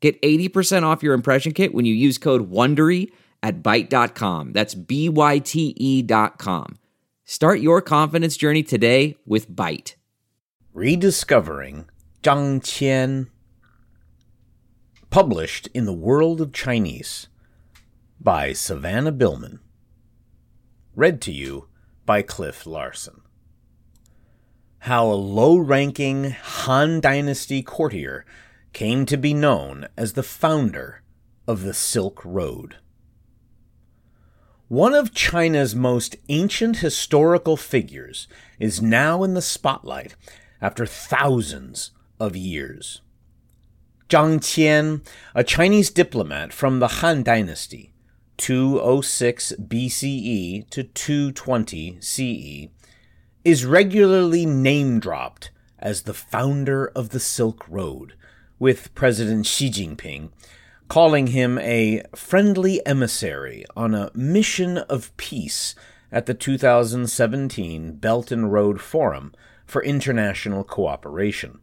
Get 80% off your impression kit when you use code WONDERY at Byte.com. That's B-Y-T-E dot com. Start your confidence journey today with Byte. Rediscovering Zhang Qian. Published in the World of Chinese by Savannah Billman. Read to you by Cliff Larson. How a low ranking Han Dynasty courtier came to be known as the founder of the Silk Road. One of China's most ancient historical figures is now in the spotlight after thousands of years. Zhang Qian, a Chinese diplomat from the Han Dynasty, 206 BCE to 220 CE, is regularly name dropped as the founder of the Silk Road, with President Xi Jinping calling him a friendly emissary on a mission of peace at the 2017 Belt and Road Forum for International Cooperation.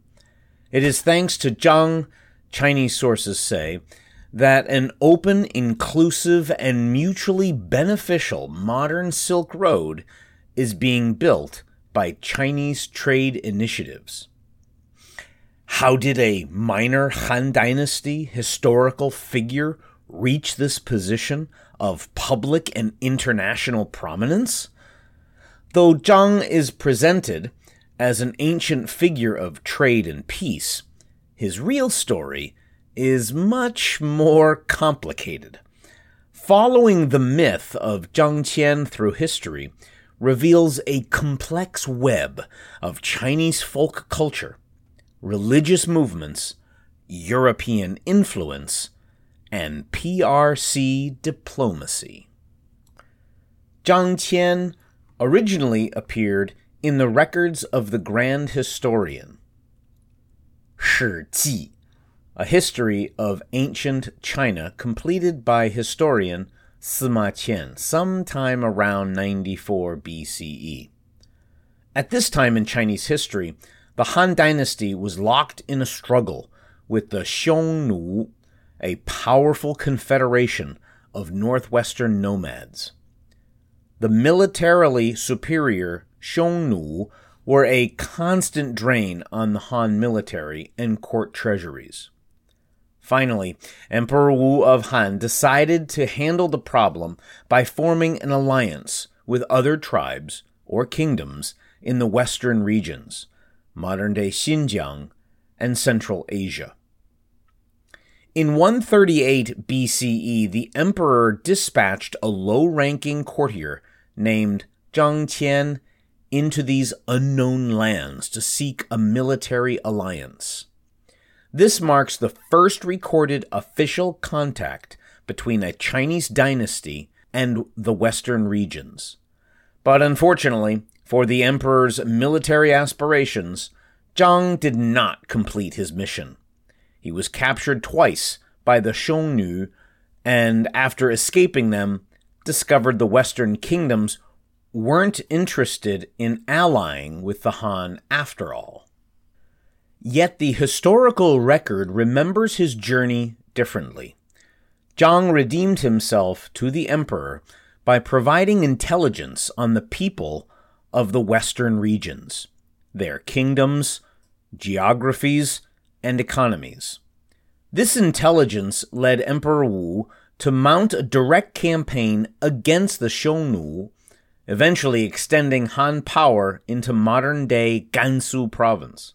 It is thanks to Zhang Chinese sources say, that an open, inclusive, and mutually beneficial modern Silk Road is being built by Chinese trade initiatives. How did a minor Han Dynasty historical figure reach this position of public and international prominence? Though Zhang is presented as an ancient figure of trade and peace, his real story is much more complicated. Following the myth of Zhang Qian through history reveals a complex web of Chinese folk culture, religious movements, European influence, and PRC diplomacy. Zhang Qian originally appeared in the records of the Grand Historian, Shi Ji, a history of ancient China completed by historian Sima Qian sometime around 94 BCE. At this time in Chinese history, the Han Dynasty was locked in a struggle with the Xiongnu, a powerful confederation of northwestern nomads. The militarily superior Xiongnu were a constant drain on the Han military and court treasuries. Finally, Emperor Wu of Han decided to handle the problem by forming an alliance with other tribes or kingdoms in the western regions, modern day Xinjiang and Central Asia. In 138 BCE, the emperor dispatched a low ranking courtier named Zhang Qian into these unknown lands to seek a military alliance. This marks the first recorded official contact between a Chinese dynasty and the Western regions. But unfortunately, for the emperor's military aspirations, Zhang did not complete his mission. He was captured twice by the Xiongnu, and after escaping them, discovered the Western kingdoms weren't interested in allying with the Han after all. Yet the historical record remembers his journey differently. Zhang redeemed himself to the emperor by providing intelligence on the people of the western regions, their kingdoms, geographies, and economies. This intelligence led Emperor Wu to mount a direct campaign against the Xiongnu, eventually extending Han power into modern day Gansu province.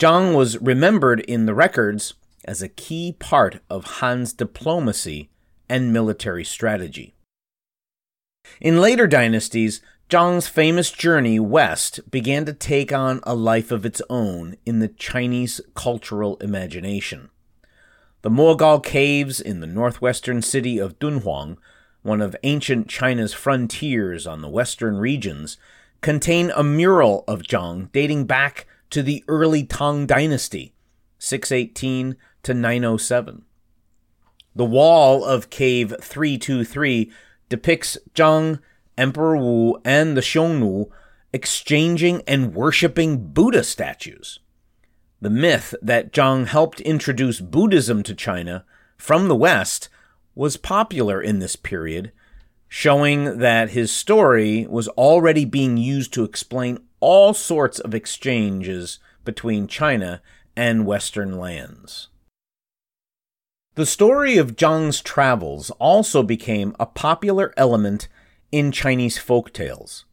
Zhang was remembered in the records as a key part of Han's diplomacy and military strategy. In later dynasties, Zhang's famous journey west began to take on a life of its own in the Chinese cultural imagination. The Mogao Caves in the northwestern city of Dunhuang, one of ancient China's frontiers on the western regions, contain a mural of Zhang dating back to the early Tang Dynasty, 618 to 907. The wall of Cave 323 depicts Zhang, Emperor Wu, and the Xiongnu exchanging and worshipping Buddha statues. The myth that Zhang helped introduce Buddhism to China from the West was popular in this period, showing that his story was already being used to explain all sorts of exchanges between China and Western lands. The story of Zhang's travels also became a popular element in Chinese folk tales.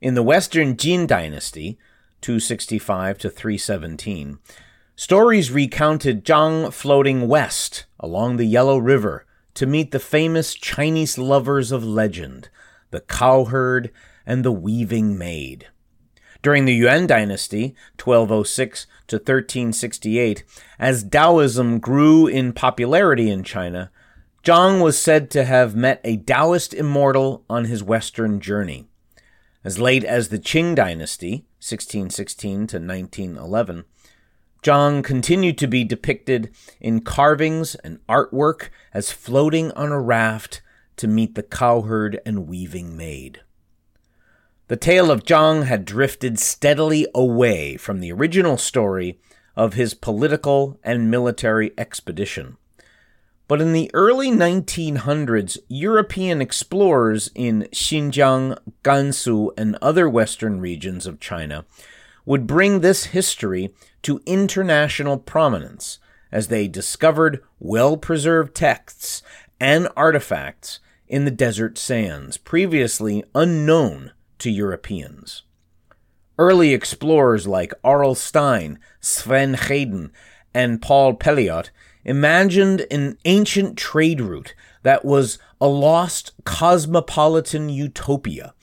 In the Western Jin dynasty, 265 to 317, stories recounted Zhang floating west along the Yellow River to meet the famous Chinese lovers of legend, the cowherd and the weaving maid. During the Yuan dynasty, 1206 to 1368, as Taoism grew in popularity in China, Zhang was said to have met a Taoist immortal on his western journey. As late as the Qing dynasty, 1616 to 1911, Zhang continued to be depicted in carvings and artwork as floating on a raft to meet the cowherd and weaving maid. The tale of Zhang had drifted steadily away from the original story of his political and military expedition. But in the early 1900s, European explorers in Xinjiang, Gansu, and other western regions of China would bring this history to international prominence as they discovered well preserved texts and artifacts in the desert sands previously unknown to Europeans. Early explorers like Aurel Stein, Sven Hedin, and Paul Pelliot imagined an ancient trade route that was a lost cosmopolitan utopia,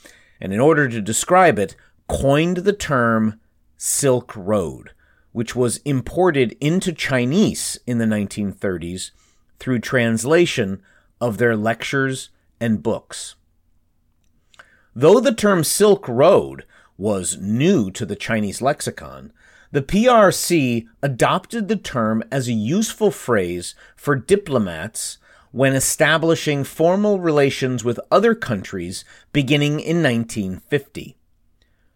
and in order to describe it, coined the term Silk Road, which was imported into Chinese in the 1930s through translation of their lectures and books. Though the term Silk Road was new to the Chinese lexicon, the PRC adopted the term as a useful phrase for diplomats when establishing formal relations with other countries beginning in 1950.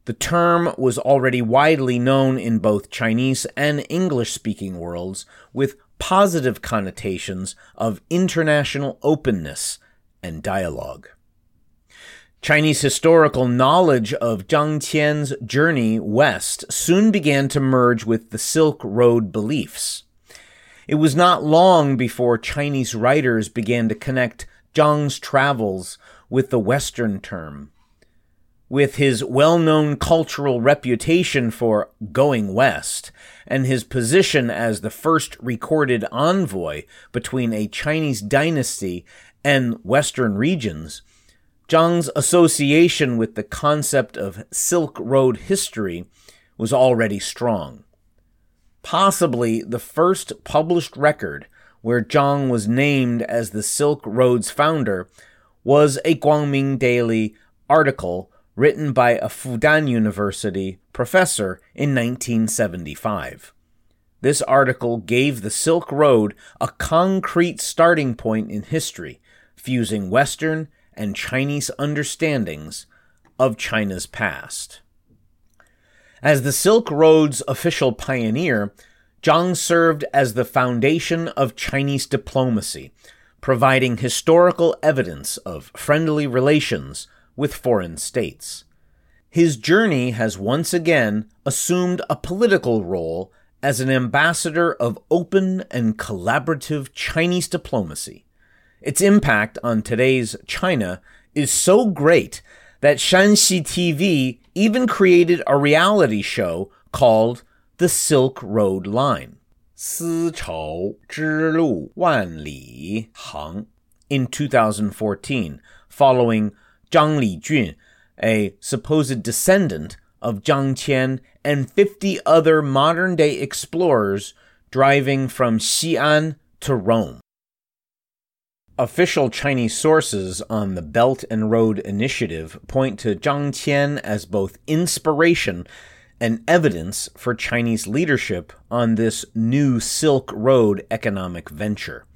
The term was already widely known in both Chinese and English speaking worlds with positive connotations of international openness and dialogue. Chinese historical knowledge of Zhang Qian's journey west soon began to merge with the Silk Road beliefs. It was not long before Chinese writers began to connect Zhang's travels with the Western term. With his well known cultural reputation for going west and his position as the first recorded envoy between a Chinese dynasty and Western regions, Zhang's association with the concept of Silk Road history was already strong. Possibly the first published record where Zhang was named as the Silk Road's founder was a Guangming Daily article written by a Fudan University professor in 1975. This article gave the Silk Road a concrete starting point in history, fusing Western and Chinese understandings of China's past. As the Silk Road's official pioneer, Zhang served as the foundation of Chinese diplomacy, providing historical evidence of friendly relations with foreign states. His journey has once again assumed a political role as an ambassador of open and collaborative Chinese diplomacy. Its impact on today's China is so great that Shanxi TV even created a reality show called The Silk Road Line. 丝绸之路万里航 in 2014, following Zhang Lijun, a supposed descendant of Zhang Qian and 50 other modern day explorers driving from Xi'an to Rome. Official Chinese sources on the Belt and Road Initiative point to Zhang Qian as both inspiration and evidence for Chinese leadership on this new Silk Road economic venture.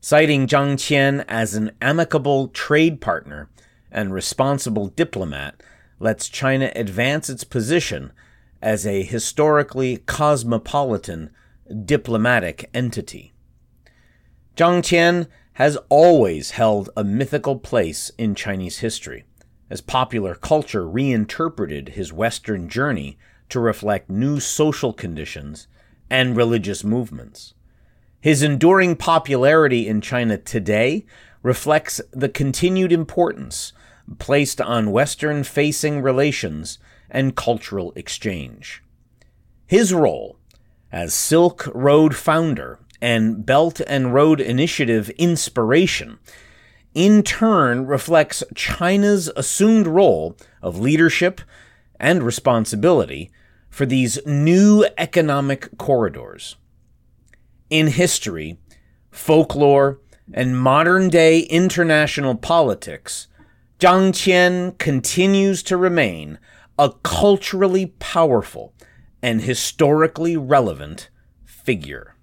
Citing Zhang Qian as an amicable trade partner and responsible diplomat lets China advance its position as a historically cosmopolitan diplomatic entity. Zhang Qian has always held a mythical place in Chinese history, as popular culture reinterpreted his Western journey to reflect new social conditions and religious movements. His enduring popularity in China today reflects the continued importance placed on Western facing relations and cultural exchange. His role as Silk Road founder and Belt and Road Initiative inspiration, in turn reflects China's assumed role of leadership and responsibility for these new economic corridors. In history, folklore, and modern day international politics, Zhang Qian continues to remain a culturally powerful and historically relevant figure.